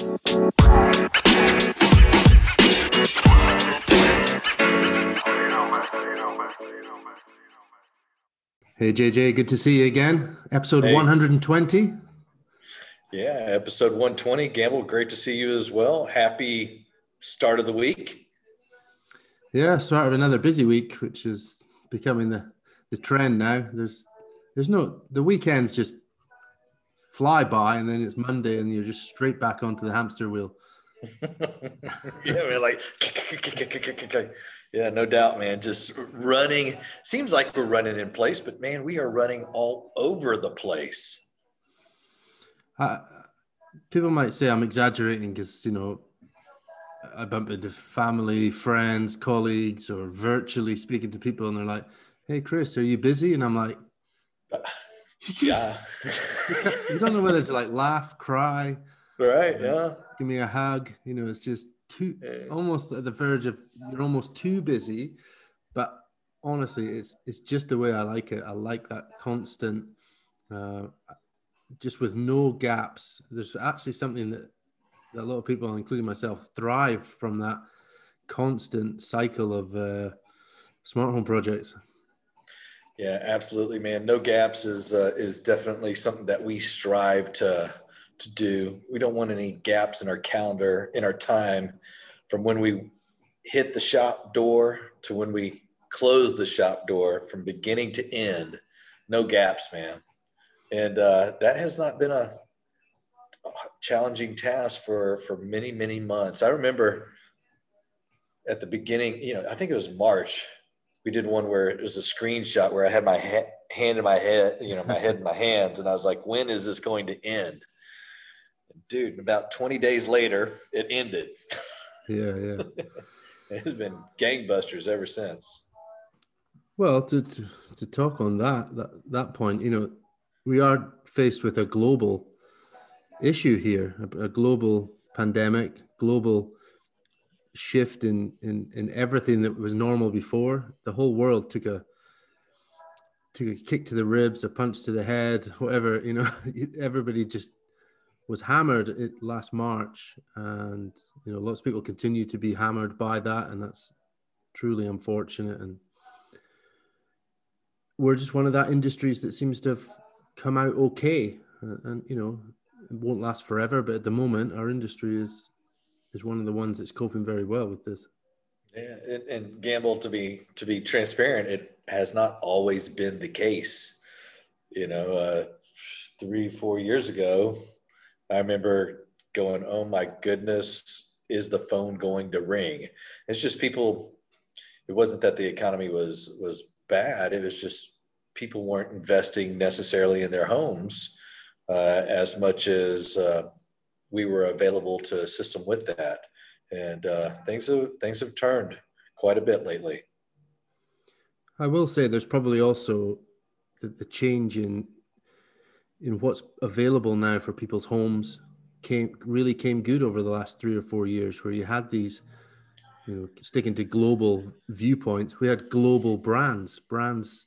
Hey JJ, good to see you again. Episode Hey. 120. Yeah, episode 120. Gamble, great to see you as well. Happy start of the week. Yeah, start of another busy week, which is becoming the, the trend now. There's there's no the weekends just fly by and then it's Monday and you're just straight back onto the hamster wheel. yeah, we're like yeah, no doubt, man. Just running. Seems like we're running in place, but man, we are running all over the place. I, people might say I'm exaggerating because you know I bump into family, friends, colleagues, or virtually speaking to people, and they're like, "Hey, Kris, are you busy?" And I'm like, you, just- Yeah. you don't know whether to like laugh, cry, right. Yeah. give me a hug. You know, it's just too Yeah. almost at the verge of you're almost too busy. But honestly, it's it's just the way I like it. I like that constant, uh, just with no gaps. There's actually something that, that a lot of people, including myself, thrive from that constant cycle of uh, smart home projects. Yeah, absolutely, man. No gaps is uh, is definitely something that we strive to to do. We don't want any gaps in our calendar, in our time, from when we hit the shop door to when we close the shop door, from beginning to end. No gaps, man. And uh, that has not been a challenging task for for many many months. I remember at the beginning, you know, I think it was March we did one where it was a screenshot where I had my ha- hand in my head, you know, my head in my hands, and I was like, "When is this going to end?" Dude, about 20 days later, it ended. Yeah, yeah. It's been gangbusters ever since. Well, to, to, to talk on that, that that point, you know, we are faced with a global issue here, a, a global pandemic, global shift in, in in everything that was normal before. The whole world took a took a kick to the ribs, a punch to the head, whatever. You know, everybody just was hammered it last March, and you know, lots of people continue to be hammered by that, and that's truly unfortunate and we're just one of that industries that seems to have come out okay and, and you know it won't last forever but at the moment our industry is is one of the ones that's coping very well with this Yeah, and, and gamble to be to be transparent, it has not always been the case. You know, uh, three four years ago, I remember going, "Oh my goodness, is the phone going to ring?" It's just people. It wasn't that the economy was was bad. It was just people weren't investing necessarily in their homes uh, as much as uh, we were available to assist them with that and uh, things have things have turned quite a bit lately. i will say there's probably also the, the change in in what's available now for people's homes came really came good over the last three or four years where you had these you know sticking to global viewpoints we had global brands brands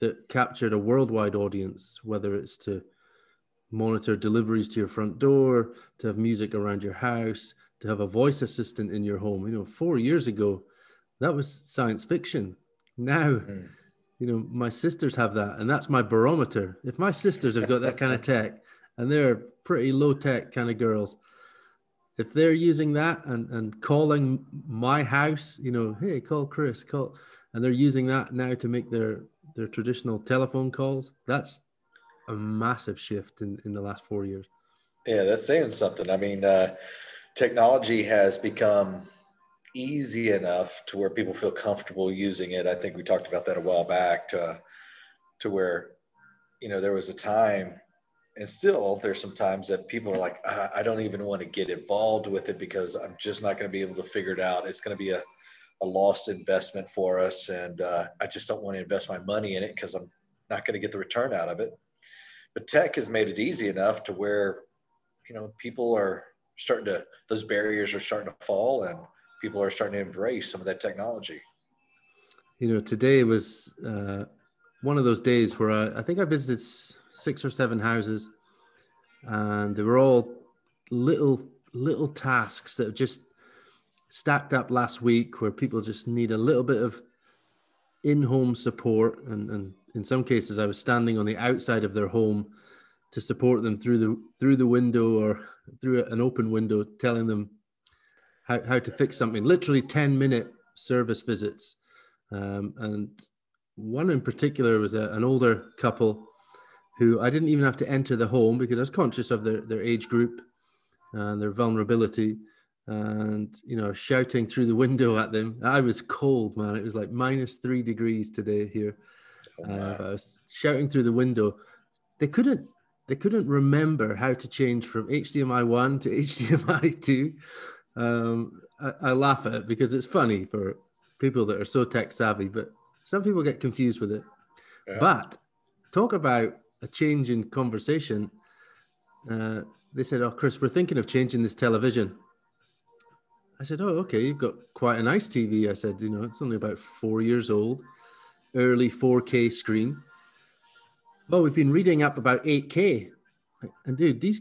that captured a worldwide audience whether it's to monitor deliveries to your front door to have music around your house to have a voice assistant in your home. You know 4 years ago that was science fiction. Now Mm. you know my sisters have that and that's my barometer. If my sisters have got that kind of tech and they're pretty low tech kind of girls if they're using that and, and calling my house you know hey call kris call and they're using that now to make their their traditional telephone calls that's a massive shift in, in the last four years Yeah, that's saying something. I mean, uh, technology has become easy enough to where people feel comfortable using it. I think we talked about that a while back to to where you know there was a time and still there's some times that people are like "Ah, i don't even want to get involved with it because i'm just not going to be able to figure it out it's going to be a, a lost investment for us and uh, i just don't want to invest my money in it because i'm not going to get the return out of it but tech has made it easy enough to where you know people are starting to those barriers are starting to fall and people are starting to embrace some of that technology. You know today was uh, one of those days where I, I think i visited six or seven houses and they were all little little tasks that just stacked up last week where people just need a little bit of in-home support and, and in some cases i was standing on the outside of their home to support them through the through the window or through an open window telling them how, how to fix something. Literally 10 minute service visits. Um, and one in particular was a, an older couple who i didn't even have to enter the home because i was conscious of their, their age group and their vulnerability and you know shouting through the window at them. I was cold man. It was like minus three degrees today here uh, i was shouting through the window they couldn't they couldn't remember how to change from hdmi 1 to hdmi 2 um, I, I, laugh at it because it's funny for people that are so tech savvy but some people get confused with it. Yeah. but talk about a change in conversation. Uh, they said oh kris we're thinking of changing this television. I said, Oh, okay, you've got quite a nice TV. I said, You know, it's only about four years old, early 4K screen. Well, we've been reading up about 8K. And dude, these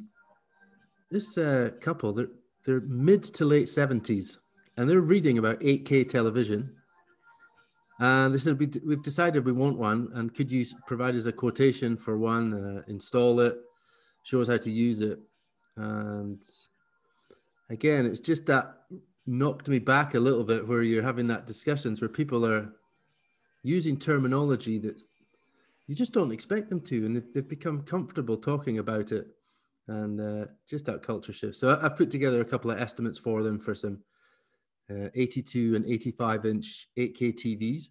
this uh, couple, they're they're mid to late 70s, and they're reading about 8K television. And they said, We've decided we want one, and could you provide us a quotation for one, uh, install it, show us how to use it? And again, it's just that knocked me back a little bit where you're having that discussions where people are using terminology that you just don't expect them to, and they've become comfortable talking about it, and uh, just that culture shift. So I've put together a couple of estimates for them for some uh, 82 and 85 inch 8K TVs,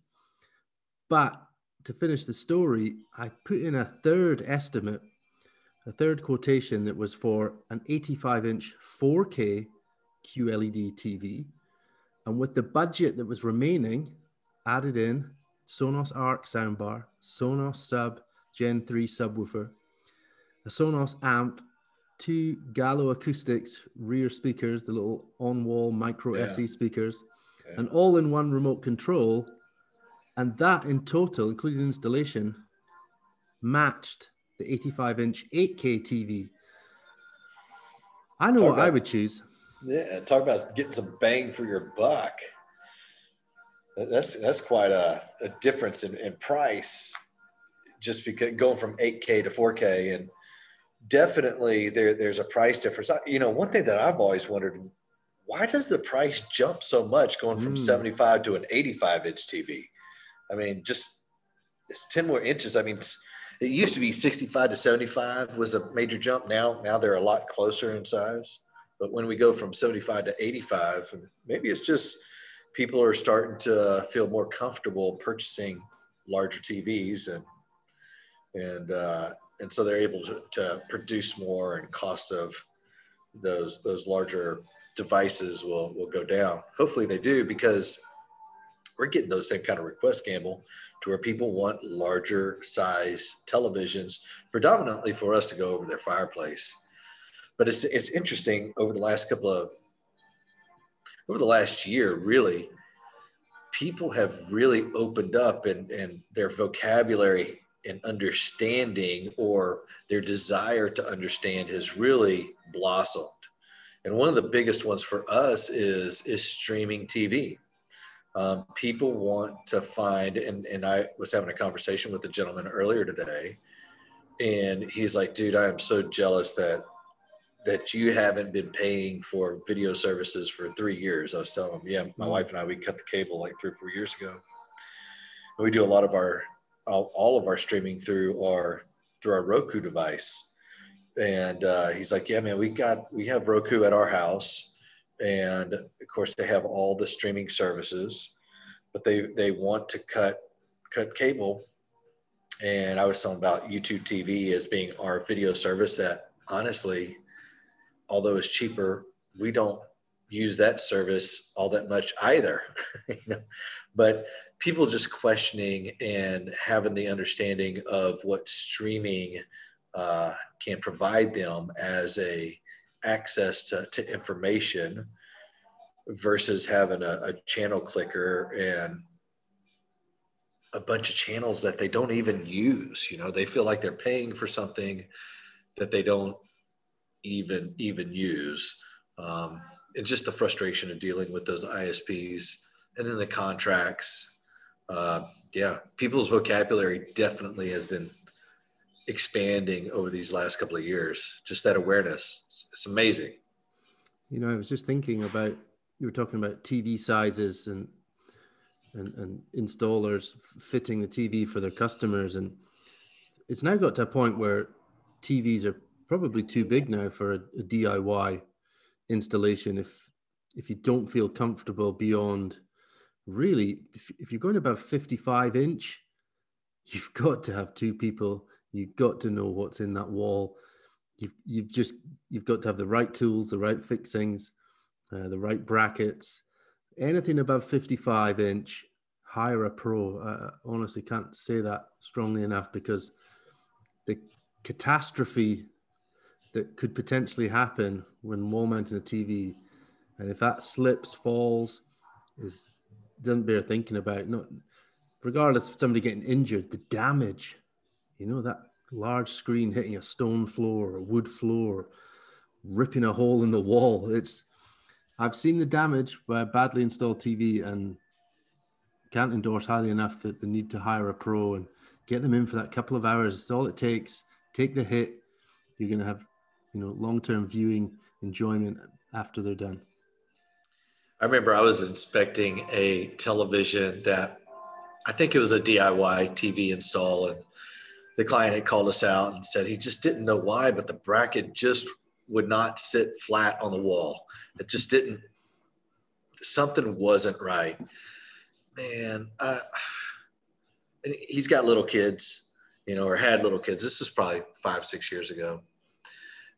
but to finish the story, I put in a third estimate a third quotation that was for an 85 inch 4K QLED TV. And with the budget that was remaining, added in Sonos Arc soundbar, Sonos Sub Gen 3 subwoofer, a Sonos amp, two Gallo Acoustics rear speakers, the little on wall micro yeah. SE speakers, yeah. and all in one remote control. And that in total, including installation, matched the 85 inch 8K TV. I know talk what about, I would choose. Yeah, talk about getting some bang for your buck. That's that's quite a, a difference in, in price, just because going from 8K to 4K, and definitely there there's a price difference. You know, one thing that I've always wondered, why does the price jump so much going from mm. 75 to an 85 inch TV? I mean, just it's 10 more inches. I mean, it used to be 65 to 75 was a major jump. Now, now they're a lot closer in size. But when we go from 75 to 85, maybe it's just people are starting to feel more comfortable purchasing larger TVs and and uh, and so they're able to, to produce more and cost of those those larger devices will will go down. Hopefully they do because we're getting those same kind of requests, Gamble, to where people want larger size televisions, predominantly for us to go over their fireplace. But it's it's interesting over the last couple of over the last year, really, people have really opened up and, and their vocabulary and understanding or their desire to understand has really blossomed. And one of the biggest ones for us is is streaming TV. Um, people want to find, and, and I was having a conversation with a gentleman earlier today, and he's like, dude, I am so jealous that that you haven't been paying for video services for three years. I was telling him, yeah, my mm-hmm. wife and I, we cut the cable like three or four years ago. And we do a lot of our, all, all of our streaming through our, through our Roku device. And uh, he's like, yeah, man, we got, we have Roku at our house and of course they have all the streaming services but they they want to cut cut cable and i was talking about youtube tv as being our video service that honestly although it's cheaper we don't use that service all that much either you know? but people just questioning and having the understanding of what streaming uh, can provide them as a access to, to information versus having a, a channel clicker and a bunch of channels that they don't even use you know they feel like they're paying for something that they don't even even use um, and just the frustration of dealing with those ISPs and then the contracts. Uh, yeah, people's vocabulary definitely has been expanding over these last couple of years. Just that awareness, it's amazing. You know, I was just thinking about you were talking about TV sizes and and, and installers fitting the TV for their customers, and it's now got to a point where TVs are probably too big now for a, a DIY installation. If if you don't feel comfortable beyond really, if, if you're going above 55 inch, you've got to have two people. You've got to know what's in that wall. You've you've just you've got to have the right tools, the right fixings, uh, the right brackets. Anything above 55 inch, hire a pro. I honestly can't say that strongly enough because the catastrophe that could potentially happen when mounting a TV, and if that slips, falls, is doesn't bear thinking about. Not regardless of somebody getting injured, the damage, you know, that large screen hitting a stone floor or wood floor, ripping a hole in the wall. It's I've seen the damage by a badly installed TV and can't endorse highly enough that the need to hire a pro and get them in for that couple of hours. It's all it takes. Take the hit. You're going to have, you know, long-term viewing enjoyment after they're done. I remember I was inspecting a television that I think it was a DIY TV install, and the client had called us out and said he just didn't know why, but the bracket just would not sit flat on the wall. It just didn't. Something wasn't right, man. I, he's got little kids, you know, or had little kids. This is probably five, six years ago.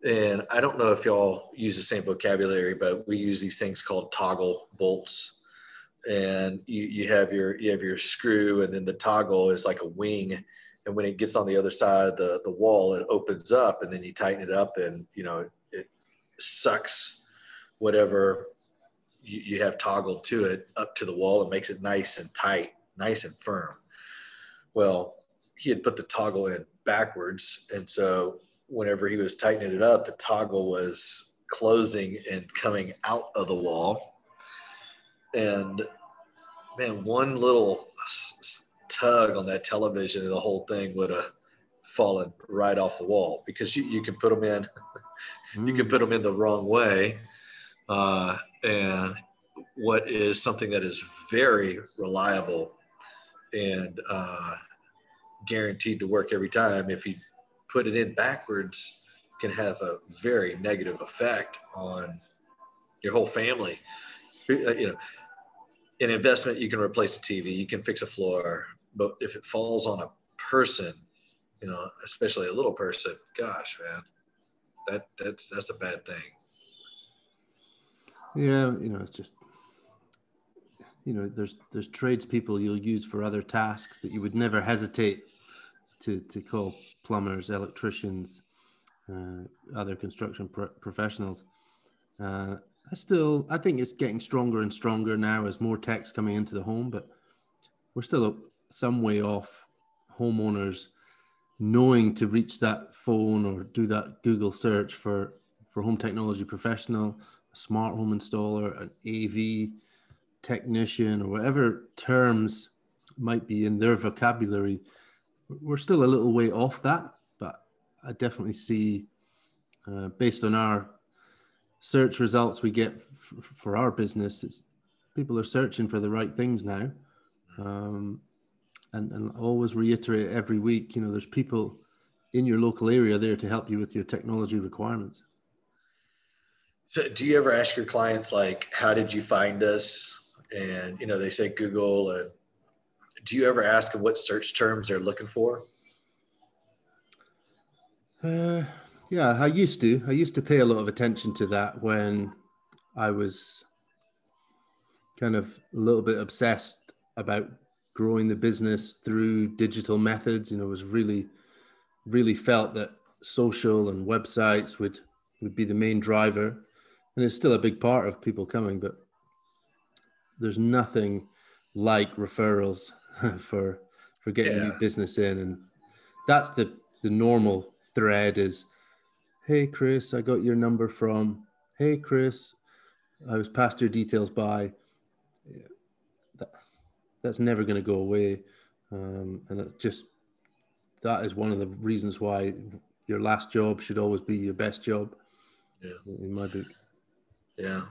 And I don't know if y'all use the same vocabulary, but we use these things called toggle bolts. And you, you have your you have your screw, and then the toggle is like a wing. And when it gets on the other side of the, the wall, it opens up, and then you tighten it up, and you know it sucks whatever you, you have toggled to it up to the wall and makes it nice and tight, nice and firm. Well, he had put the toggle in backwards. And so whenever he was tightening it up, the toggle was closing and coming out of the wall. And man, one little tug on that television and the whole thing would have fallen right off the wall because you, you can put them in, mm. you can mm. put them in the wrong way. Uh, and what is something that is very reliable and uh, guaranteed to work every time, if you put it in backwards, can have a very negative effect on your whole family. Uh, you know, in investment, you can replace a TV, you can fix a floor, but if it falls on a person, you know, especially a little person, gosh, man, that that's that's a bad thing. Yeah, you know, it's just you know there's there's tradespeople you'll use for other tasks that you would never hesitate to to call plumbers electricians uh, other construction pro- professionals. Uh, i still i think it's getting stronger and stronger now as more techs coming into the home but we're still some way off homeowners knowing to reach that phone or do that google search for for home technology professional smart home installer an av technician or whatever terms might be in their vocabulary, we're still a little way off that. But I definitely see, uh, based on our search results we get f- for our business, it's, people are searching for the right things now. Um, and, and always reiterate every week, you know, there's people in your local area there to help you with your technology requirements. So do you ever ask your clients like, how did you find us? and you know they say Google. And do you ever ask them what search terms they're looking for? Uh, yeah, I used to. I used to pay a lot of attention to that when I was kind of a little bit obsessed about growing the business through digital methods. You know, was really, really felt that social and websites would would be the main driver, and it's still a big part of people coming. But there's nothing like referrals for for getting yeah. new business in, and that's the the normal thread is, hey Kris, I got your number from hey, Kris, I was passed your details by. That, that's never going to go away. Um, and it's just, that is one of the reasons why your last job should always be your best job. Yeah. In my book. Yeah.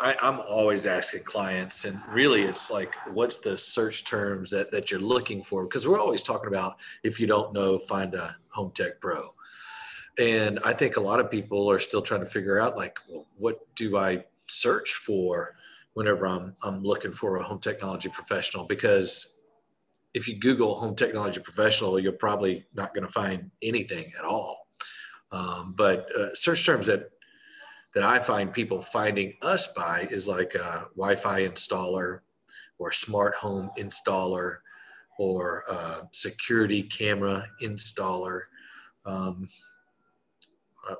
I, am always asking clients, and really, it's like, what's the search terms that, that you're looking for? Because we're always talking about if you don't know, find a home tech pro. And I think a lot of people are still trying to figure out, like, well, what do I search for whenever I'm, I'm looking for a home technology professional? Because if you Google home technology professional, you're probably not going to find anything at all. Um, but uh, search terms that that I find people finding us by is like a Wi-Fi installer or smart home installer or security camera installer um,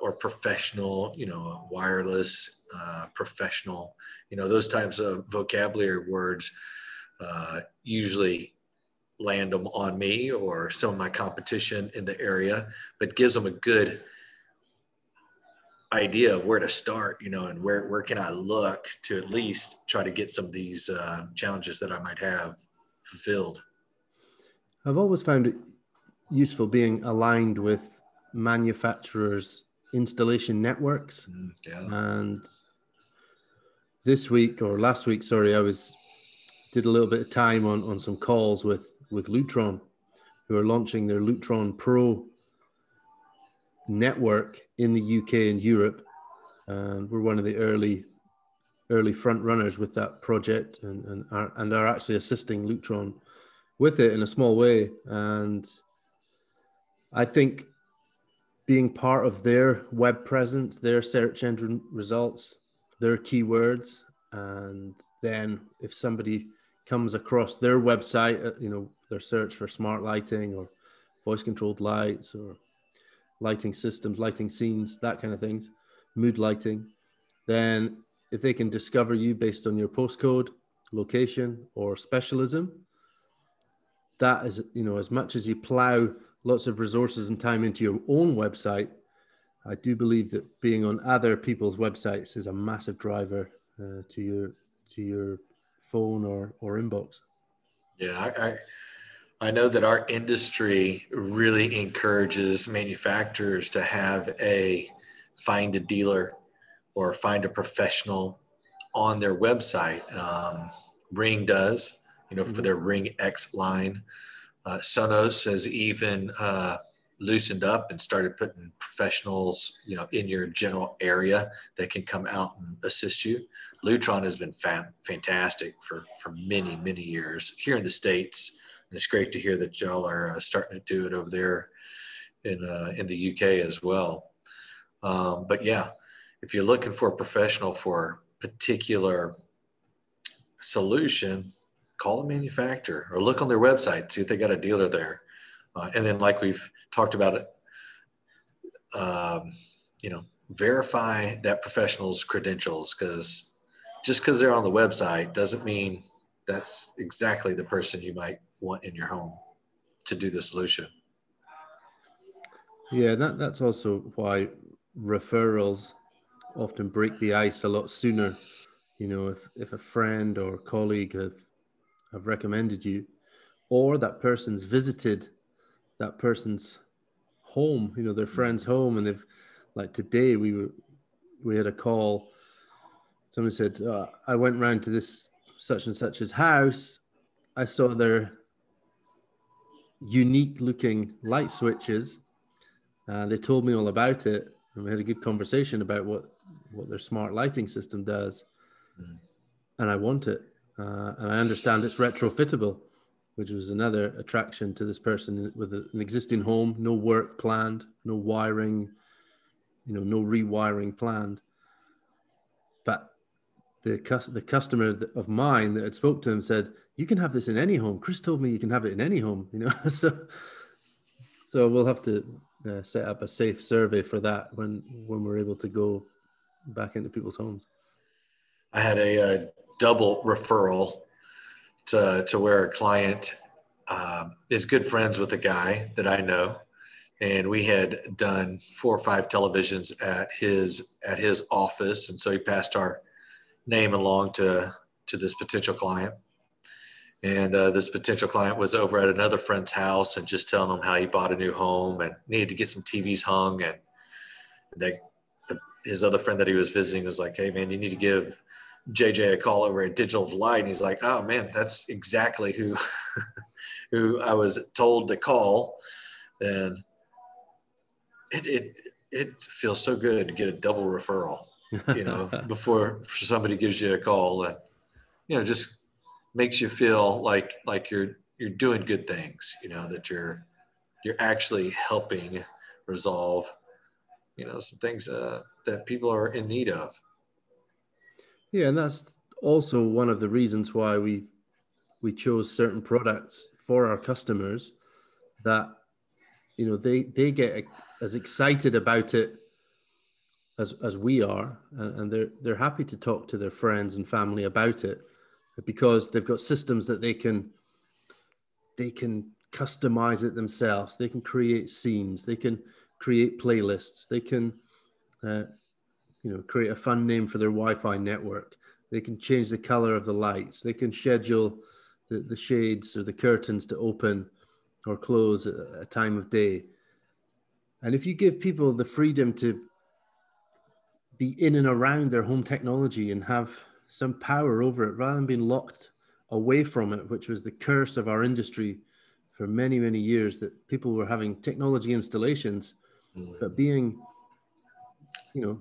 or professional, you know, wireless uh, professional, you know, those types of vocabulary words uh, usually land them on me or some of my competition in the area, but gives them a good idea of where to start, you know, and where, where can I look to at least try to get some of these uh, challenges that I might have fulfilled. I've always found it useful being aligned with manufacturers' installation networks. Mm, yeah. And this week or last week, sorry, I was did a little bit of time on on some calls with with Lutron, who are launching their Lutron Pro network in the UK and Europe. And we're one of the early early front runners with that project and, and, are, and are actually assisting Lutron with it in a small way. And I think being part of their web presence, their search engine results, their keywords, and then if somebody comes across their website, uh, you know, their search for smart lighting or voice controlled lights or lighting systems, lighting scenes, that kind of things, mood lighting, then if they can discover you based on your postcode, location, or specialism, that is, you know, as much as you plow lots of resources and time into your own website, I do believe that being on other people's websites is a massive driver uh, to your to your phone or or inbox. Yeah, I, I I know that our industry really encourages manufacturers to have a find a dealer or find a professional on their website. Um, Ring does, you know, for mm-hmm. their Ring X line. Uh, Sonos has even uh, loosened up and started putting professionals, you know, in your general area that can come out and assist you. Lutron has been fan- fantastic for for many many years here in the states it's great to hear that y'all are uh, starting to do it over there in uh, in the UK as well. Um, but yeah, if you're looking for a professional for a particular solution, call the manufacturer or look on their website, see if they got a dealer there. Uh, and then, like we've talked about it, um, you know, verify that professional's credentials because just because they're on the website doesn't mean that's exactly the person you might want in your home to do the solution. Yeah, that, that's also why referrals often break the ice a lot sooner. You know, if, if a friend or colleague have, have recommended you, or that person's visited that person's home, you know, their friend's home, and they've, like today, we were, we had a call. Somebody said, uh, I went round to this such and such's house. I saw their unique looking light switches. Uh, they told me all about it, and we had a good conversation about what what their smart lighting system does. Mm. And I want it, uh, and I understand it's retrofittable, which was another attraction to this person with an existing home, no work planned, no wiring, you know, no rewiring planned. But the the customer of mine that had spoke to him said, "You can have this in any home." Kris told me you can have it in any home. You know, so so we'll have to uh, set up a safe survey for that when when we're able to go back into people's homes. I had a, a double referral to to where a client um, is good friends with a guy that I know, and we had done four or five televisions at his at his office, and so he passed our name along to to this potential client. And uh, this potential client was over at another friend's house and just telling them how he bought a new home and needed to get some TVs hung. And they, the, his other friend that he was visiting was like, "Hey, man, you need to give JJ a call over at Digital Delight." And he's like, "Oh man, that's exactly who who I was told to call." And it it it feels so good to get a double referral, you know, before somebody gives you a call and you know just makes you feel like like you're you're doing good things, you know, that you're you're actually helping resolve, you know, some things uh, that people are in need of. Yeah, and that's also one of the reasons why we we chose certain products for our customers that you know they they get as excited about it as as we are and they're they're happy to talk to their friends and family about it because they've got systems that they can they can customize it themselves. They can create scenes. They can create playlists. They can uh, you know create a fun name for their wi-fi network. They can change the color of the lights. They can schedule the, the shades or the curtains to open or close at a time of day. And if you give people the freedom to be in and around their home technology and have some power over it rather than being locked away from it, which was the curse of our industry for many, many years, that people were having technology installations, mm. but being, you know,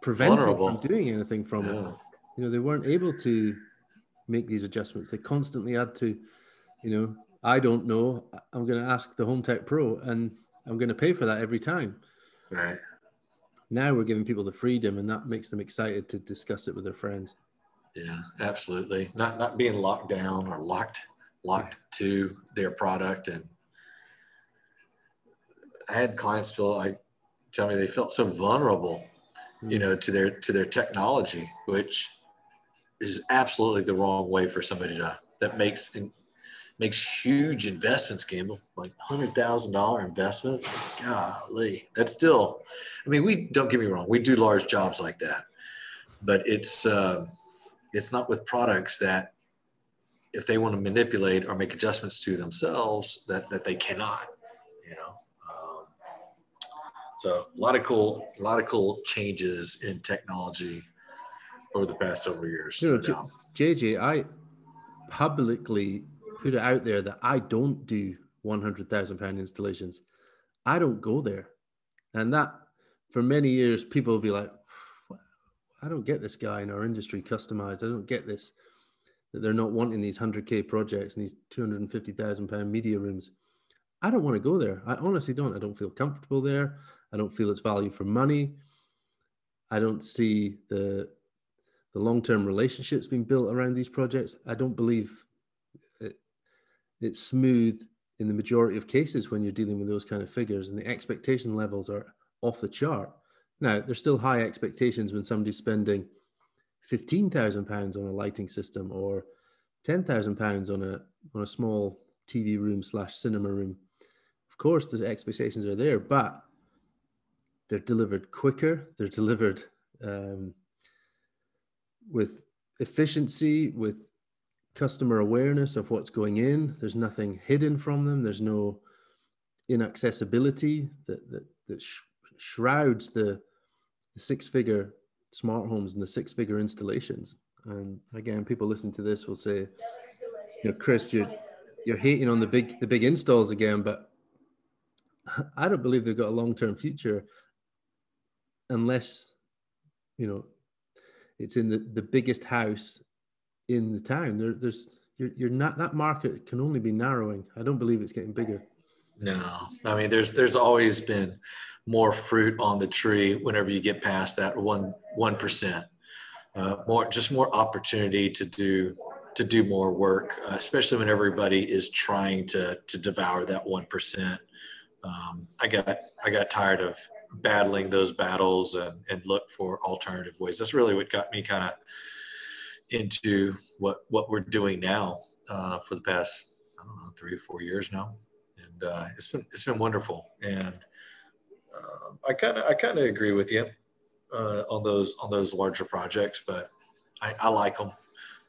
prevented from doing anything from yeah. it. You know, they weren't able to make these adjustments. They constantly had to, you know, I don't know. I'm going to ask the Home Tech Pro, and I'm going to pay for that every time. Right. Now we're giving people the freedom, and that makes them excited to discuss it with their friends. Yeah, absolutely. Not not being locked down or locked locked to their product, and I had clients feel like tell me they felt so vulnerable, you mm. know, to their to their technology, which is absolutely the wrong way for somebody to that makes makes huge investments, Gamble, like hundred thousand dollar investments. Golly, that's still. I mean, we don't get me wrong, we do large jobs like that, but it's uh, it's not with products that if they want to manipulate or make adjustments to themselves that that they cannot. You know. Um, so a lot of cool, a lot of cool changes in technology over the past several years. You know, JJ, I publicly put it out there that I don't do 100,000 pound installations. I don't go there. And that for many years, people will be like, I don't get this guy in our industry customized. I don't get this that they're not wanting these 100K projects and these 250,000 pound media rooms. I don't want to go there. I honestly don't. I don't feel comfortable there. I don't feel it's value for money. I don't see the the long-term relationships being built around these projects. I don't believe it's smooth in the majority of cases when you're dealing with those kind of figures and the expectation levels are off the chart. Now, there's still high expectations when somebody's spending £15,000 on a lighting system or £10,000 on a, on a small TV room slash cinema room. Of course, the expectations are there, but they're delivered quicker, they're delivered um, with efficiency, with customer awareness of what's going in. There's nothing hidden from them. There's no inaccessibility that that, that sh- shrouds the, the six-figure smart homes and the six-figure installations. And again, people listening to this will say, you know, Kris, you're you're hating on the big the big installs again, but I don't believe they've got a long-term future unless you know it's in the, the biggest house in the town. There, there's you're, you're not that market can only be narrowing. I don't believe it's getting bigger. No, I mean there's there's always been more fruit on the tree whenever you get past that one one percent. Uh, more just more opportunity to do to do more work, uh, especially when everybody is trying to to devour that one percent. Um, I got I got tired of battling those battles and, and look for alternative ways. That's really what got me kind of into what what we're doing now uh, for the past I don't know three or four years now, and uh, it's been it's been wonderful. And um, I kind of I kind of agree with you uh, on those on those larger projects, but I, I like them.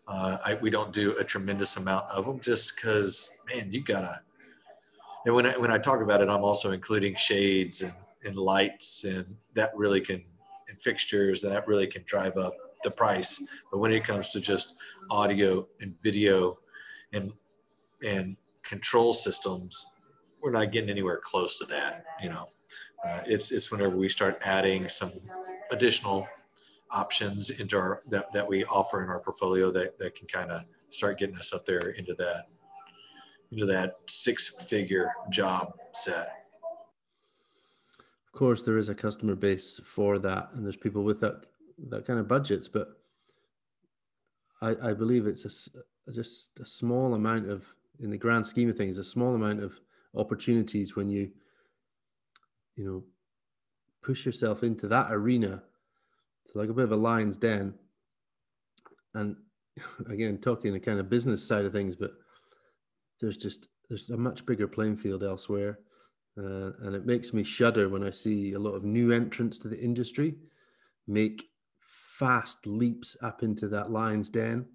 Uh, I, we don't do a tremendous amount of them just because, man, you gotta. And when I, when I talk about it, I'm also including shades and, and lights, and that really can, and fixtures, and that really can drive up the price. But when it comes to just audio and video, and and control systems, we're not getting anywhere close to that. You know, uh, it's it's whenever we start adding some additional options into our that, that we offer in our portfolio that, that can kind of start getting us up there into that into that six figure job set of course there is a customer base for that and there's people with that that kind of budgets but i i believe it's a just a small amount of in the grand scheme of things a small amount of opportunities when you you know push yourself into that arena it's like a bit of a lion's den. And again talking the kind of business side of things but there's just there's a much bigger playing field elsewhere. Uh, and it makes me shudder when i see a lot of new entrants to the industry make fast leaps up into that lion's den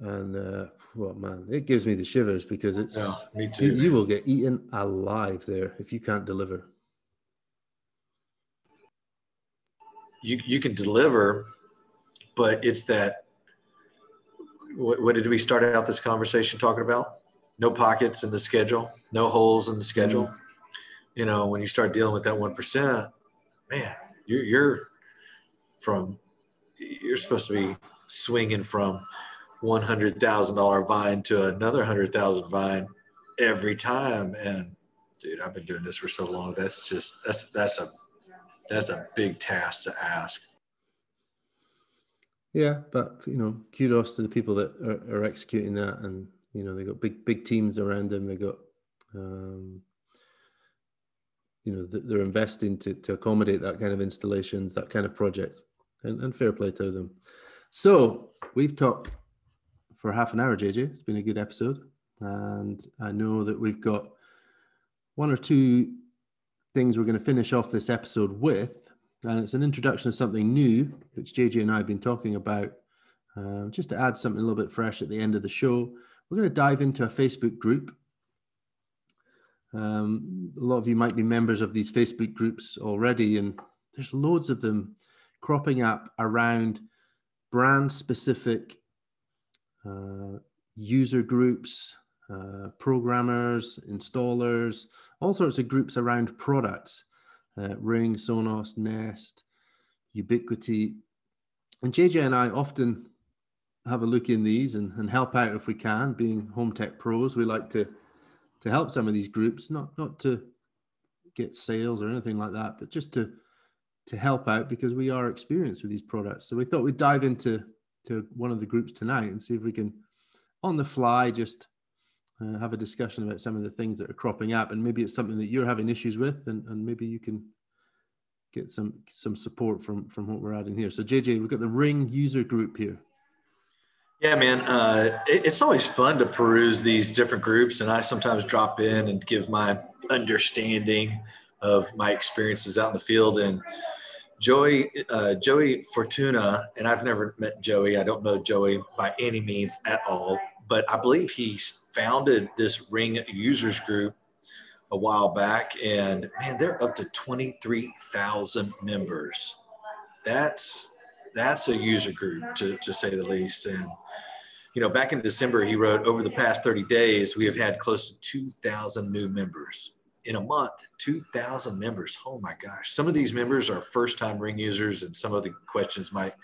and uh, well, man, it gives me the shivers because it's yeah, me too. You, you will get eaten alive there if you can't deliver. You you can deliver, but it's that. What, what did we start out this conversation talking about? No pockets in the schedule, no holes in the schedule. Mm-hmm. You know, when you start dealing with that one percent, man, you're you're from you're supposed to be swinging from one hundred thousand dollar vine to another hundred thousand vine every time. And dude, I've been doing this for so long. That's just that's that's a that's a big task to ask. Yeah, but you know, kudos to the people that are, are executing that, and you know, they got big big teams around them. They got, um, you know, they're investing to to accommodate that kind of installations, that kind of projects, and, and fair play to them. So we've talked for half an hour, JJ. It's been a good episode. And I know that we've got one or two things we're going to finish off this episode with. And it's an introduction of something new, which JJ and I have been talking about. Um, just to add something a little bit fresh at the end of the show, we're going to dive into a Facebook group. Um, a lot of you might be members of these Facebook groups already, and there's loads of them cropping up around brand specific uh, user groups, uh, programmers, installers, all sorts of groups around products, uh, Ring, Sonos, Nest, Ubiquiti. And JJ and I often have a look in these and, and help out if we can. Being home tech pros, we like to to help some of these groups, not not to get sales or anything like that, but just to to help out because we are experienced with these products. So we thought we'd dive into to one of the groups tonight and see if we can, on the fly, just uh, have a discussion about some of the things that are cropping up. And maybe it's something that you're having issues with, and, and maybe you can get some some support from from what we're adding here. So JJ, we've got the Ring user group here. Yeah, man, uh, it, it's always fun to peruse these different groups, and I sometimes drop in and give my understanding of my experiences out in the field and Joey uh, Joey Fortuna, and I've never met Joey. I don't know Joey by any means at all, but I believe he founded this Ring users group a while back, and man, they're up to twenty three thousand members. That's that's a user group to to say the least. And you know, back in December, he wrote over the past thirty days, we have had close to two thousand new members in a month 2000 members. Oh my gosh. Some of these members are first time ring users and some of the questions might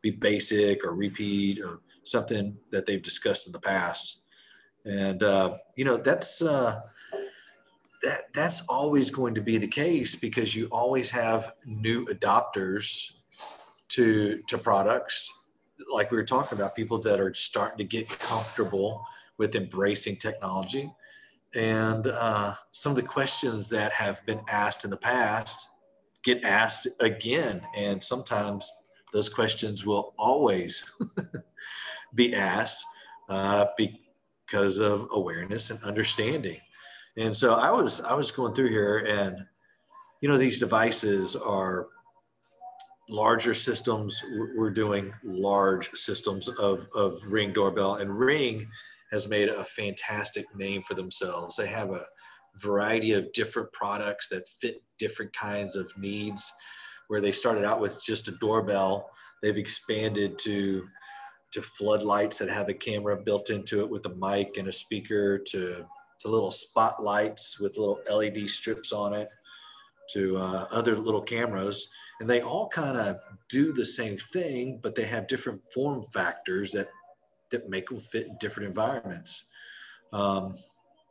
be basic or repeat or something that they've discussed in the past. And uh, you know that's uh, that that's always going to be the case because you always have new adopters to to products. Like we were talking about people that are starting to get comfortable with embracing technology and uh, some of the questions that have been asked in the past get asked again and sometimes those questions will always be asked uh, because of awareness and understanding and so i was i was going through here and you know, these devices are larger systems. We're doing large systems of, of Ring doorbell, and Ring has made a fantastic name for themselves. They have a variety of different products that fit different kinds of needs. Where they started out with just a doorbell, they've expanded to to floodlights that have a camera built into it with a mic and a speaker to to little spotlights with little LED strips on it to uh, other little cameras and they all kind of do the same thing but they have different form factors that that make them fit in different environments. Um,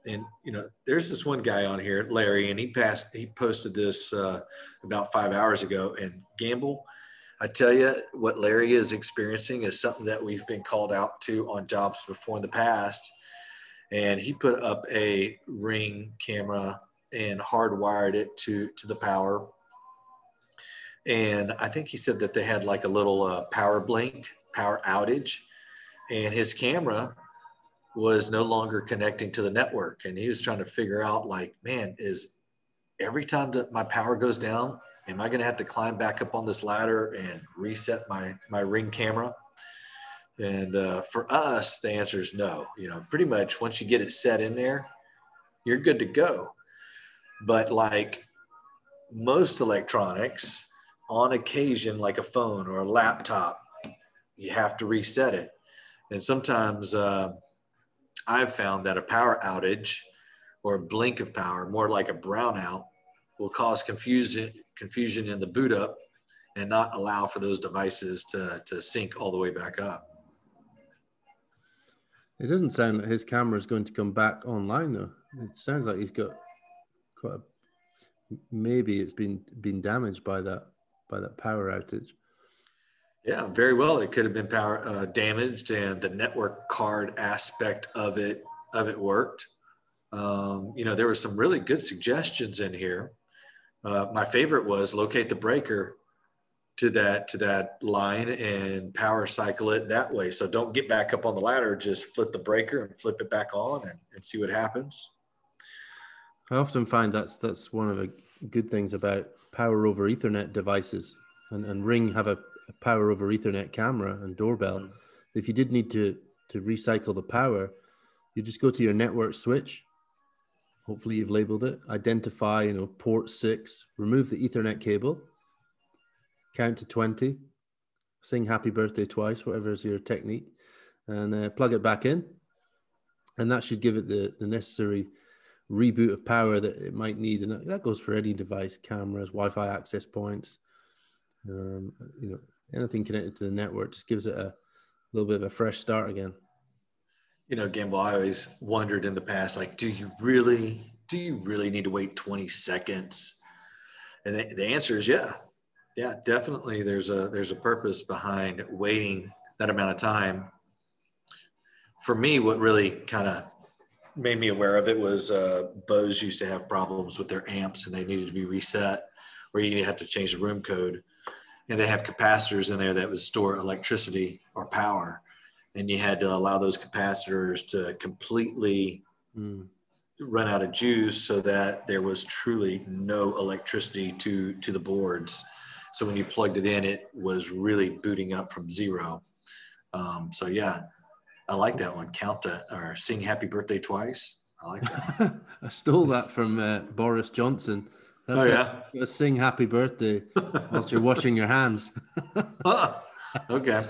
and you know there's this one guy on here larry and he passed he posted this uh, about five hours ago. And gamble i tell you what larry is experiencing is something that we've been called out to on jobs before in the past. And he put up a ring camera and hardwired it to to the power. And i think he said that they had like a little uh, power blink power outage and his camera was no longer connecting to the network and he was trying to figure out like man is every time that my power goes down am i going to have to climb back up on this ladder and reset my my ring camera and uh, for us, the answer is no. You know, pretty much once you get it set in there, you're good to go. But like most electronics, on occasion, like a phone or a laptop, you have to reset it. And sometimes uh, I've found that a power outage or a blink of power, more like a brownout, will cause confusion confusion in the boot up and not allow for those devices to, to sync all the way back up. It doesn't sound like his camera is going to come back online though. It sounds like he's got quite a, maybe it's been been damaged by that by that power outage. Yeah, very well. It could have been power uh, damaged, and the network card aspect of it of it worked. Um, you know, there were some really good suggestions in here. Uh, my favorite was locate the breaker to that to that line and power cycle it that way. So don't get back up on the ladder, just flip the breaker and flip it back on and, and see what happens. I often find that's that's one of the good things about power over Ethernet devices, and, and Ring have a, a power over Ethernet camera and doorbell. Mm-hmm. If you did need to to recycle the power, you just go to your network switch. Hopefully, you've labeled it. Identify, you know, port six. Remove the Ethernet cable count to 20, sing happy birthday twice, whatever is your technique, and uh, plug it back in. And that should give it the, the necessary reboot of power that it might need. And that, that goes for any device, cameras, Wi Fi access points, um, you know, anything connected to the network just gives it a little bit of a fresh start again. You know, Gamble, I always wondered in the past, like, do you really, do you really need to wait 20 seconds? And the, the answer is yeah yeah definitely there's a there's a purpose behind waiting that amount of time for me what really kind of made me aware of it was uh, Bose used to have problems with their amps and they needed to be reset or you have to change the room code and they have capacitors in there that would store electricity or power and you had to allow those capacitors to completely mm. run out of juice so that there was truly no electricity to to the boards so when you plugged it in, it was really booting up from zero. Um, so yeah, I like that one. Count that or sing happy birthday twice. I like that. I stole that from uh, Boris Johnson. That's oh yeah, a, sing happy birthday whilst you're washing your hands. okay,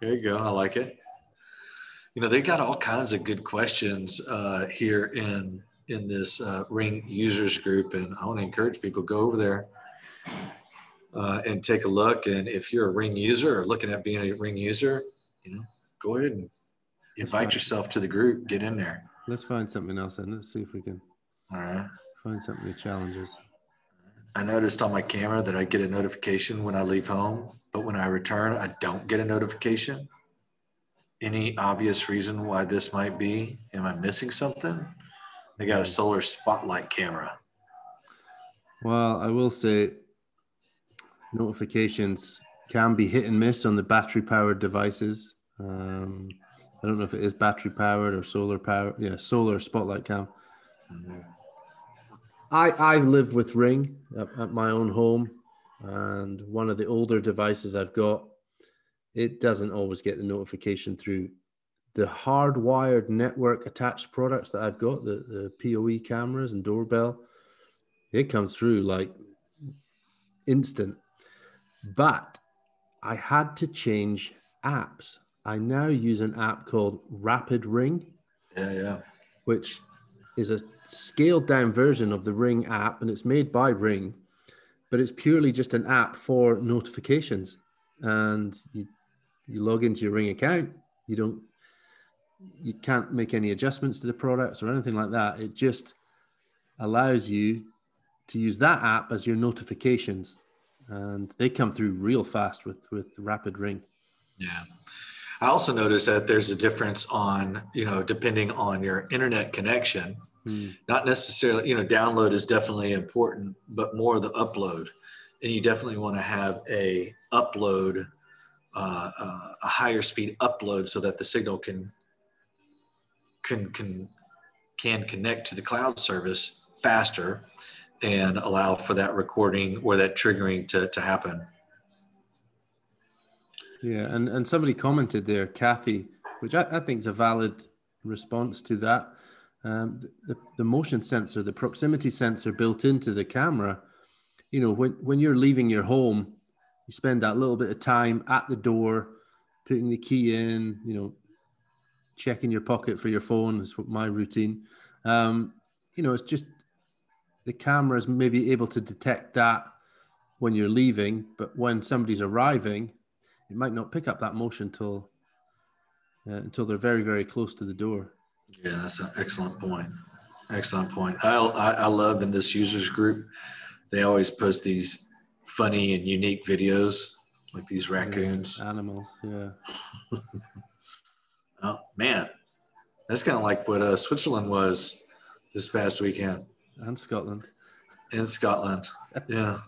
there you go. I like it. You know, they got all kinds of good questions uh, here in in this uh, Ring users group, and I want to encourage people go over there uh, and take a look. And if you're a Ring user or looking at being a Ring user, you know, go ahead and invite yourself to the group. Get in there. Let's find something else and let's see if we can. All right. Find something that challenges. I noticed on my camera that I get a notification when I leave home, but when I return, I don't get a notification. Any obvious reason why this might be? Am I missing something? They got a hmm. solar spotlight camera. Well, I will say notifications can be hit and miss on the battery powered devices. Um, I don't know if it is battery powered or solar powered. Yeah, solar spotlight cam. I I live with Ring at, at my own home, and one of the older devices I've got, it doesn't always get the notification through the hardwired network attached products that I've got, the, the PoE cameras and doorbell, it comes through like instant. But I had to change apps. I now use an app called Rapid Ring. Yeah, yeah. Which is a scaled down version of the Ring app, and it's made by Ring, but it's purely just an app for notifications. And you you log into your Ring account, you don't you can't make any adjustments to the products or anything like that. It just allows you to use that app as your notifications, and they come through real fast with with Rapid Ring. Yeah. I also noticed that there's a difference on, you know, depending on your internet connection. Hmm. Not necessarily, you know, download is definitely important, but more the upload. And you definitely want to have a upload, uh, uh, a higher speed upload so that the signal can can can can connect to the cloud service faster and allow for that recording or that triggering to, to happen. Yeah, and, and somebody commented there, Kathy, which I, I think is a valid response to that. Um, the, the motion sensor, the proximity sensor built into the camera, you know, when, when you're leaving your home, you spend that little bit of time at the door, putting the key in, you know, checking your pocket for your phone is my routine. Um, you know, it's just the camera is maybe able to detect that when you're leaving, but when somebody's arriving, it might not pick up that motion until uh, until they're very very close to the door. Yeah, that's an excellent point. Excellent point. I, I, I love in this users group, they always post these funny and unique videos like these raccoons, yeah, animals. Yeah. Oh man, that's kind of like what uh, Switzerland was this past weekend. And Scotland. In Scotland, yeah.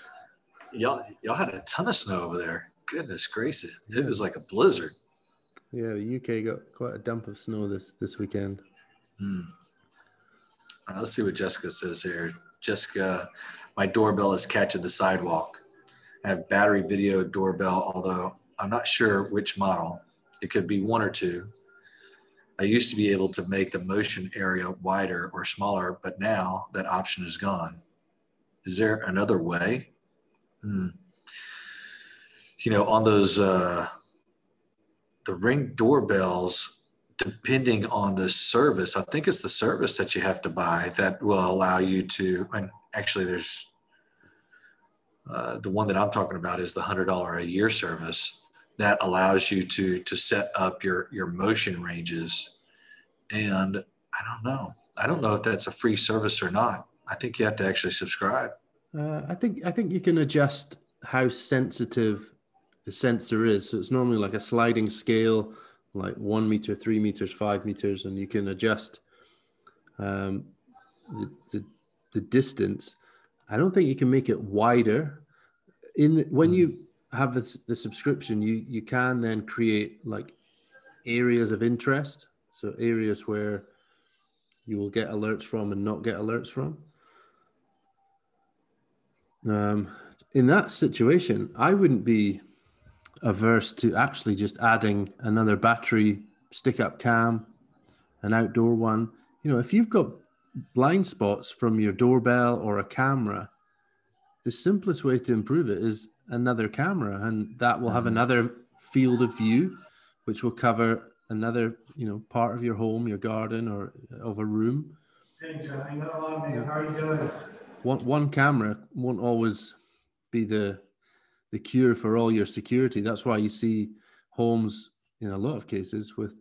y'all, y'all had a ton of snow over there. Goodness gracious, it was like a blizzard. Yeah, the UK got quite a dump of snow this this weekend. Hmm. Let's see what Jessica says here. Jessica, my doorbell is catching the sidewalk. I have battery video doorbell, although I'm not sure which model. It could be one or two. I used to be able to make the motion area wider or smaller, but now that option is gone. Is there another way? Hmm. You know, on those uh, the ring doorbells, depending on the service, I think it's the service that you have to buy that will allow you to. And actually, there's uh, the one that I'm talking about is the hundred dollar a year service that allows you to to set up your your motion ranges. And i don't know. I don't know if that's a free service or not. I think you have to actually subscribe. Uh, i think i think you can adjust how sensitive the sensor is so it's normally like a sliding scale like one meter three meters five meters and you can adjust um, the, the, the distance i don't think you can make it wider in the, when mm. you have the, the subscription, you you can then create like areas of interest. So areas where you will get alerts from and not get alerts from. Um, in that situation, I wouldn't be averse to actually just adding another battery stick up cam, an outdoor one. You know, if you've got blind spots from your doorbell or a camera, the simplest way to improve it is another camera and that will have mm-hmm. another field of view which will cover another you know part of your home your garden or of a room hey John, how are you doing one, one camera won't always be the the cure for all your security that's why you see homes in a lot of cases with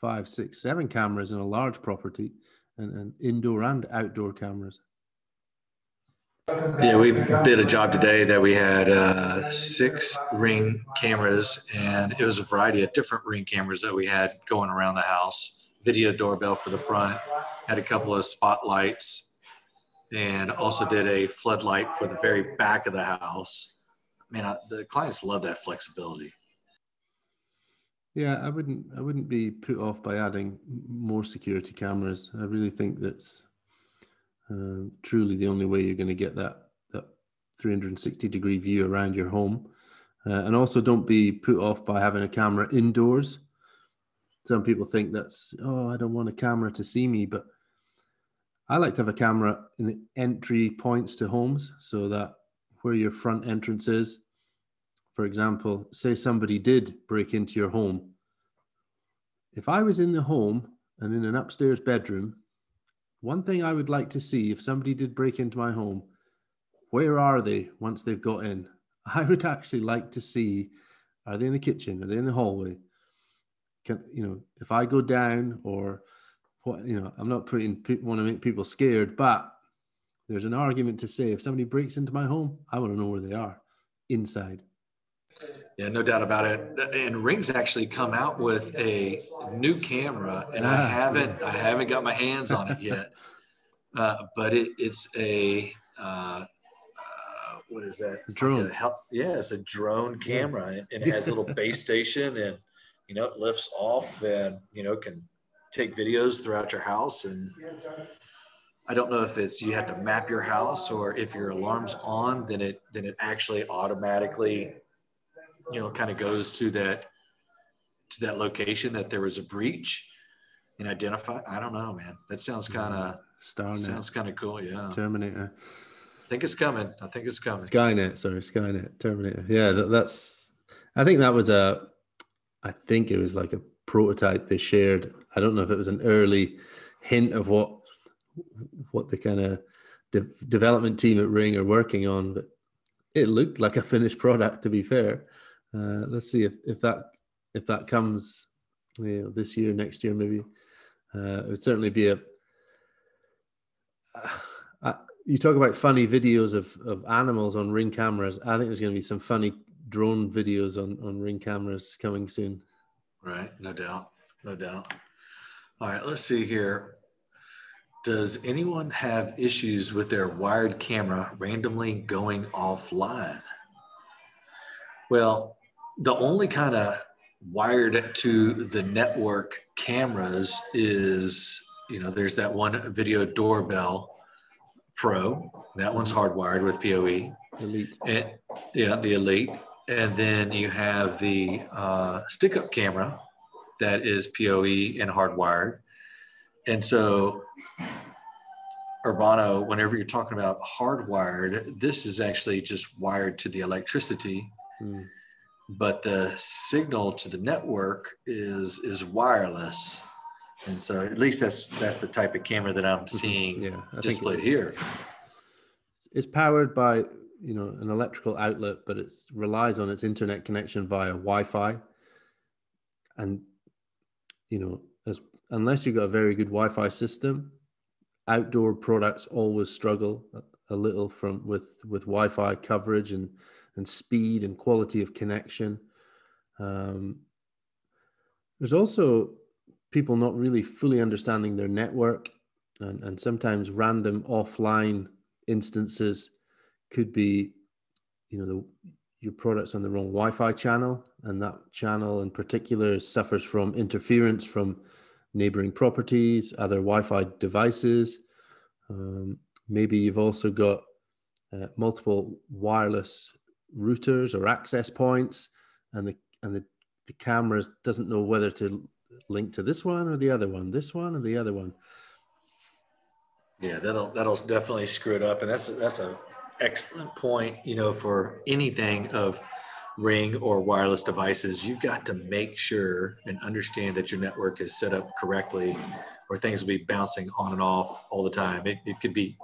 five six seven cameras in a large property and, and indoor and outdoor cameras yeah, we did a job today that we had uh, six ring cameras, and it was a variety of different ring cameras that we had going around the house. Video doorbell for the front, had a couple of spotlights, and also did a floodlight for the very back of the house. Man, I, the clients love that flexibility. Yeah, I wouldn't. I wouldn't be put off by adding more security cameras. I really think that's Um, truly, the only way you're going to get that that 360 degree view around your home. Uh, and also, don't be put off by having a camera indoors. Some people think that's oh, I don't want a camera to see me, but I like to have a camera in the entry points to homes so that where your front entrance is, for example, say somebody did break into your home. If I was in the home and in an upstairs bedroom, one thing I would like to see if somebody did break into my home, where are they once they've got in? I would actually like to see are they in the kitchen? Are they in the hallway? Can you know if I go down or what you know, I'm not putting want to make people scared, but there's an argument to say if somebody breaks into my home, I want to know where they are inside. Yeah, no doubt about it. And Ring's actually come out with a new camera, and I haven't I haven't got my hands on it yet. Uh, but it, it's a uh, uh, what is that? It's drone. Like yeah, it's a drone camera, and it has a little base station, and you know it lifts off, and you know can take videos throughout your house and I don't know if it's you have to map your house or if your alarm's on, then it then it actually automatically, you know, kind of goes to that to that location that there was a breach and identify. I don't know, man. That sounds mm-hmm. kind of Starnet. sounds kind of cool. Yeah, Terminator. I think it's coming. I think it's coming. Skynet. Sorry, Skynet. Terminator. Yeah, that, that's. I think that was a. I think it was like a prototype they shared. I don't know if it was an early hint of what what the kind of de- development team at Ring are working on, but it looked like a finished product. To be fair, uh, let's see if, if that if that comes you know, this year, next year, maybe. Uh, it would certainly be a. Uh, you talk about funny videos of, of animals on ring cameras. I think there's going to be some funny drone videos on, on ring cameras coming soon. Right, no doubt, no doubt. All right, let's see here. Does anyone have issues with their wired camera randomly going offline? Well, the only kind of wired to the network cameras is, you know, there's that one video doorbell pro. That one's hardwired with PoE. Elite. And, yeah, the Elite. And then you have the uh, stick up camera that is PoE and hardwired. And so, Urbano, whenever you're talking about hardwired, this is actually just wired to the electricity. Mm. But the signal to the network is is wireless, and so at least that's that's the type of camera that I'm mm-hmm. seeing yeah, displayed here. It's powered by you know an electrical outlet, but it relies on its internet connection via Wi-Fi. And you know, as unless you've got a very good Wi-Fi system, outdoor products always struggle a, little from with with Wi-Fi coverage and and speed and quality of connection. Um, there's also people not really fully understanding their network, and, and sometimes random offline instances could be, you know, the, your product's on the wrong Wi-Fi channel, and that channel in particular suffers from interference from neighboring properties, other Wi-Fi devices. Um, maybe you've also got uh, multiple wireless routers or access points, and the and the, the cameras doesn't know whether to link to this one or the other one, this one or the other one. Yeah, that'll that'll definitely screw it up, and that's that's a excellent point. You know, for anything of ring or wireless devices, you've got to make sure and understand that your network is set up correctly, or things will be bouncing on and off all the time. It, it could be.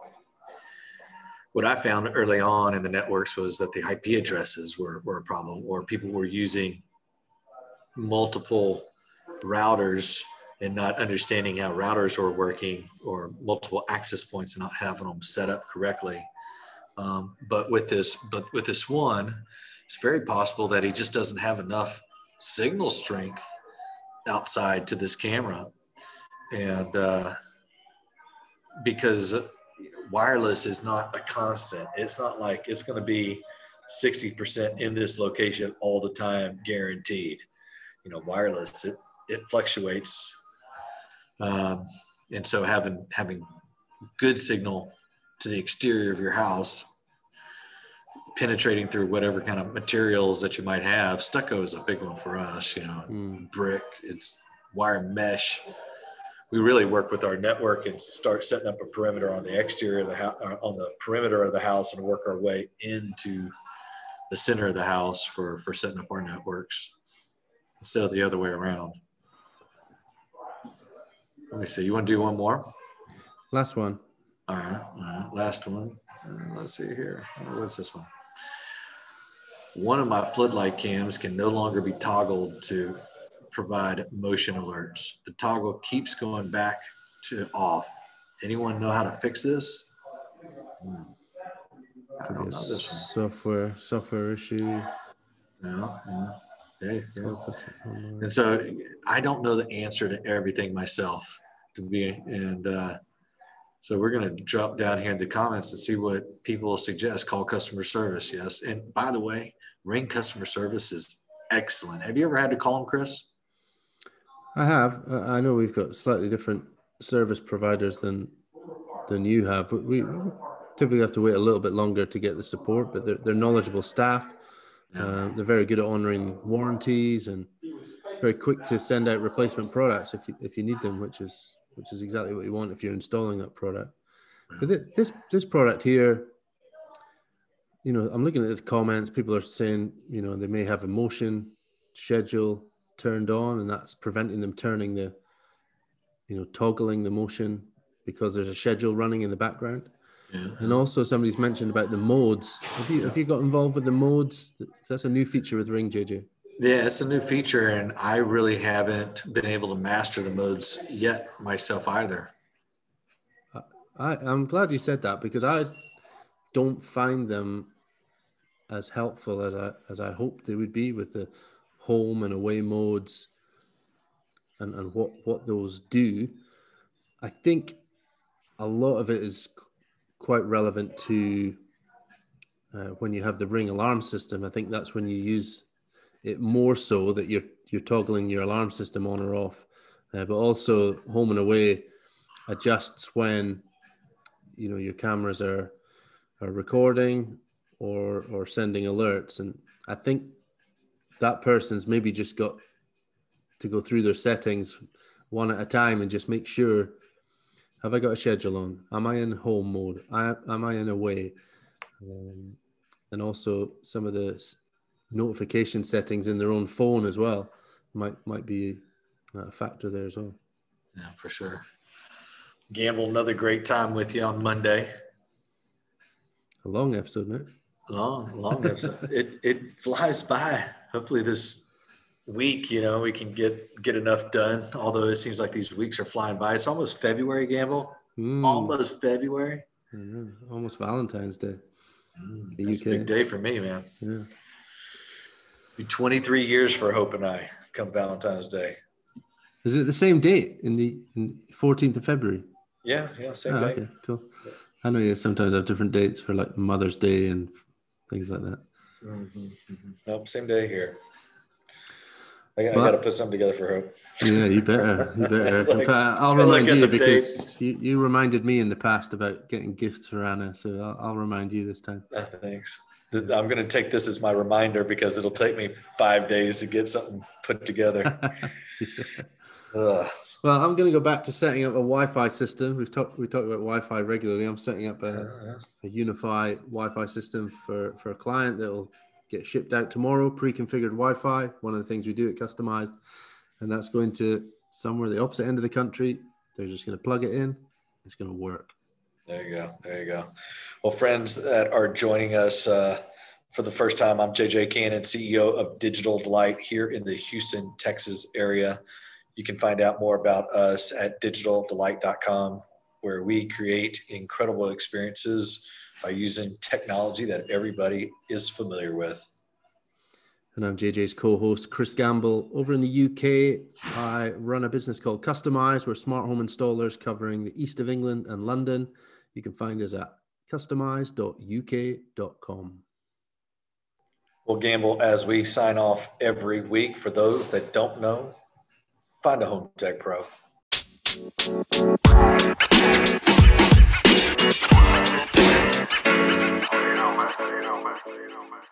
What I found early on in the networks was that the IP addresses were, were a problem, or people were using multiple routers and not understanding how routers were working or multiple access points and not having them set up correctly um, but with this, but with this one, it's very possible that he just doesn't have enough signal strength outside to this camera, and uh, because wireless is not a constant. It's not like it's going to be 60% in this location all the time, guaranteed. You know, wireless it it fluctuates, um, and so having having good signal to the exterior of your house penetrating through whatever kind of materials that you might have. Stucco is a big one for us, you know, mm. brick, it's wire mesh. We really work with our network and start setting up a perimeter on the exterior of the house, uh, on the perimeter of the house and work our way into the center of the house for, for setting up our networks instead of the other way around. Let me see. You want to do one more? Last one. All right. All right. Last one. Uh, let's see here. What's this one? One of my floodlight cams can no longer be toggled to provide motion alerts. The toggle keeps going back to off. Anyone know how to fix this? Hmm. I don't know this one. Software, software issue. No, no. Okay, yeah. And so I don't know the answer to everything myself to be, and uh, so we're going to drop down here in the comments and see what people suggest. Call customer service, yes. And by the way, Ring customer service is excellent. Have you ever had to call them, Kris? I have. I know we've got slightly different service providers than than you have. We typically have to wait a little bit longer to get the support, but they're, they're knowledgeable staff. Uh, they're very good at honoring warranties and very quick to send out replacement products if you, if you need them, which is which is exactly what you want if you're installing that product. But this this product here you know, I'm looking at the comments. People are saying, you know, they may have a motion schedule turned on, and that's preventing them turning the, you know, toggling the motion because there's a schedule running in the background. Yeah. And also, somebody's mentioned about the modes. Have you have you got involved with the modes? That's a new feature with Ring, JJ. Yeah, it's a new feature, and I really haven't been able to master the modes yet myself either. I, I'm glad you said that because I don't find them as helpful as I as I hoped they would be with the home and away modes and, and what what those do. I think a lot of it is quite relevant to uh, when you have the ring alarm system. I think that's when you use it more so that you're you're toggling your alarm system on or off, uh, but also home and away adjusts when you know your cameras are are recording or or sending alerts. And i think that person's maybe just got to go through their settings one at a time and just make sure have i got a schedule on? Am i in home mode? I, am i in away um, and also some of the notification settings in their own phone as well might might be a factor there as well. Yeah for sure. Gamble another great time with you on monday. A long episode mate long, long episode. it it flies by. Hopefully this week, you know, we can get get enough done. Although it seems like these weeks are flying by. It's almost February, Gamble. Mm. Almost February. Mm-hmm. Almost Valentine's Day. Mm, that's UK. a big day for me, man. Yeah. Be 23 years for Hope and I come Valentine's Day. Is it the same date in the in 14th of February? Yeah, yeah, same oh, day. Okay, cool. Yeah. I know you sometimes have different dates for like Mother's Day and things like that. Mm-hmm, mm-hmm. Nope, same day here. I, I got to put something together for Hope. Yeah, you better. You better. like, fact, I'll remind you because you, you reminded me in the past about getting gifts for Anna, so I'll, I'll remind you this time. Uh, thanks. I'm going to take this as my reminder because it'll take me five days to get something put together. yeah. Well, I'm going to go back to setting up a Wi-Fi system. We've talked we talk about Wi-Fi regularly. I'm setting up a, a UniFi Wi-Fi system for for a client that will get shipped out tomorrow. Pre-configured Wi-Fi. One of the things we do at Customized, and that's going to somewhere the opposite end of the country. They're just going to plug it in. It's going to work. There you go. There you go. Well, friends that are joining us. Uh, for the first time, I'm JJ Cannon, CEO of Digital Delight here in the Houston, Texas area. You can find out more about us at digitaldelight.com, where we create incredible experiences by using technology that everybody is familiar with. And I'm JJ's co host, Kris Gamble. Over in the UK, I run a business called Customize. We're smart home installers covering the east of England and London. You can find us at customize.uk.com. We'll gamble as we sign off every week. For those that don't know, find a home tech pro. You know, man. You know, man. You know, man.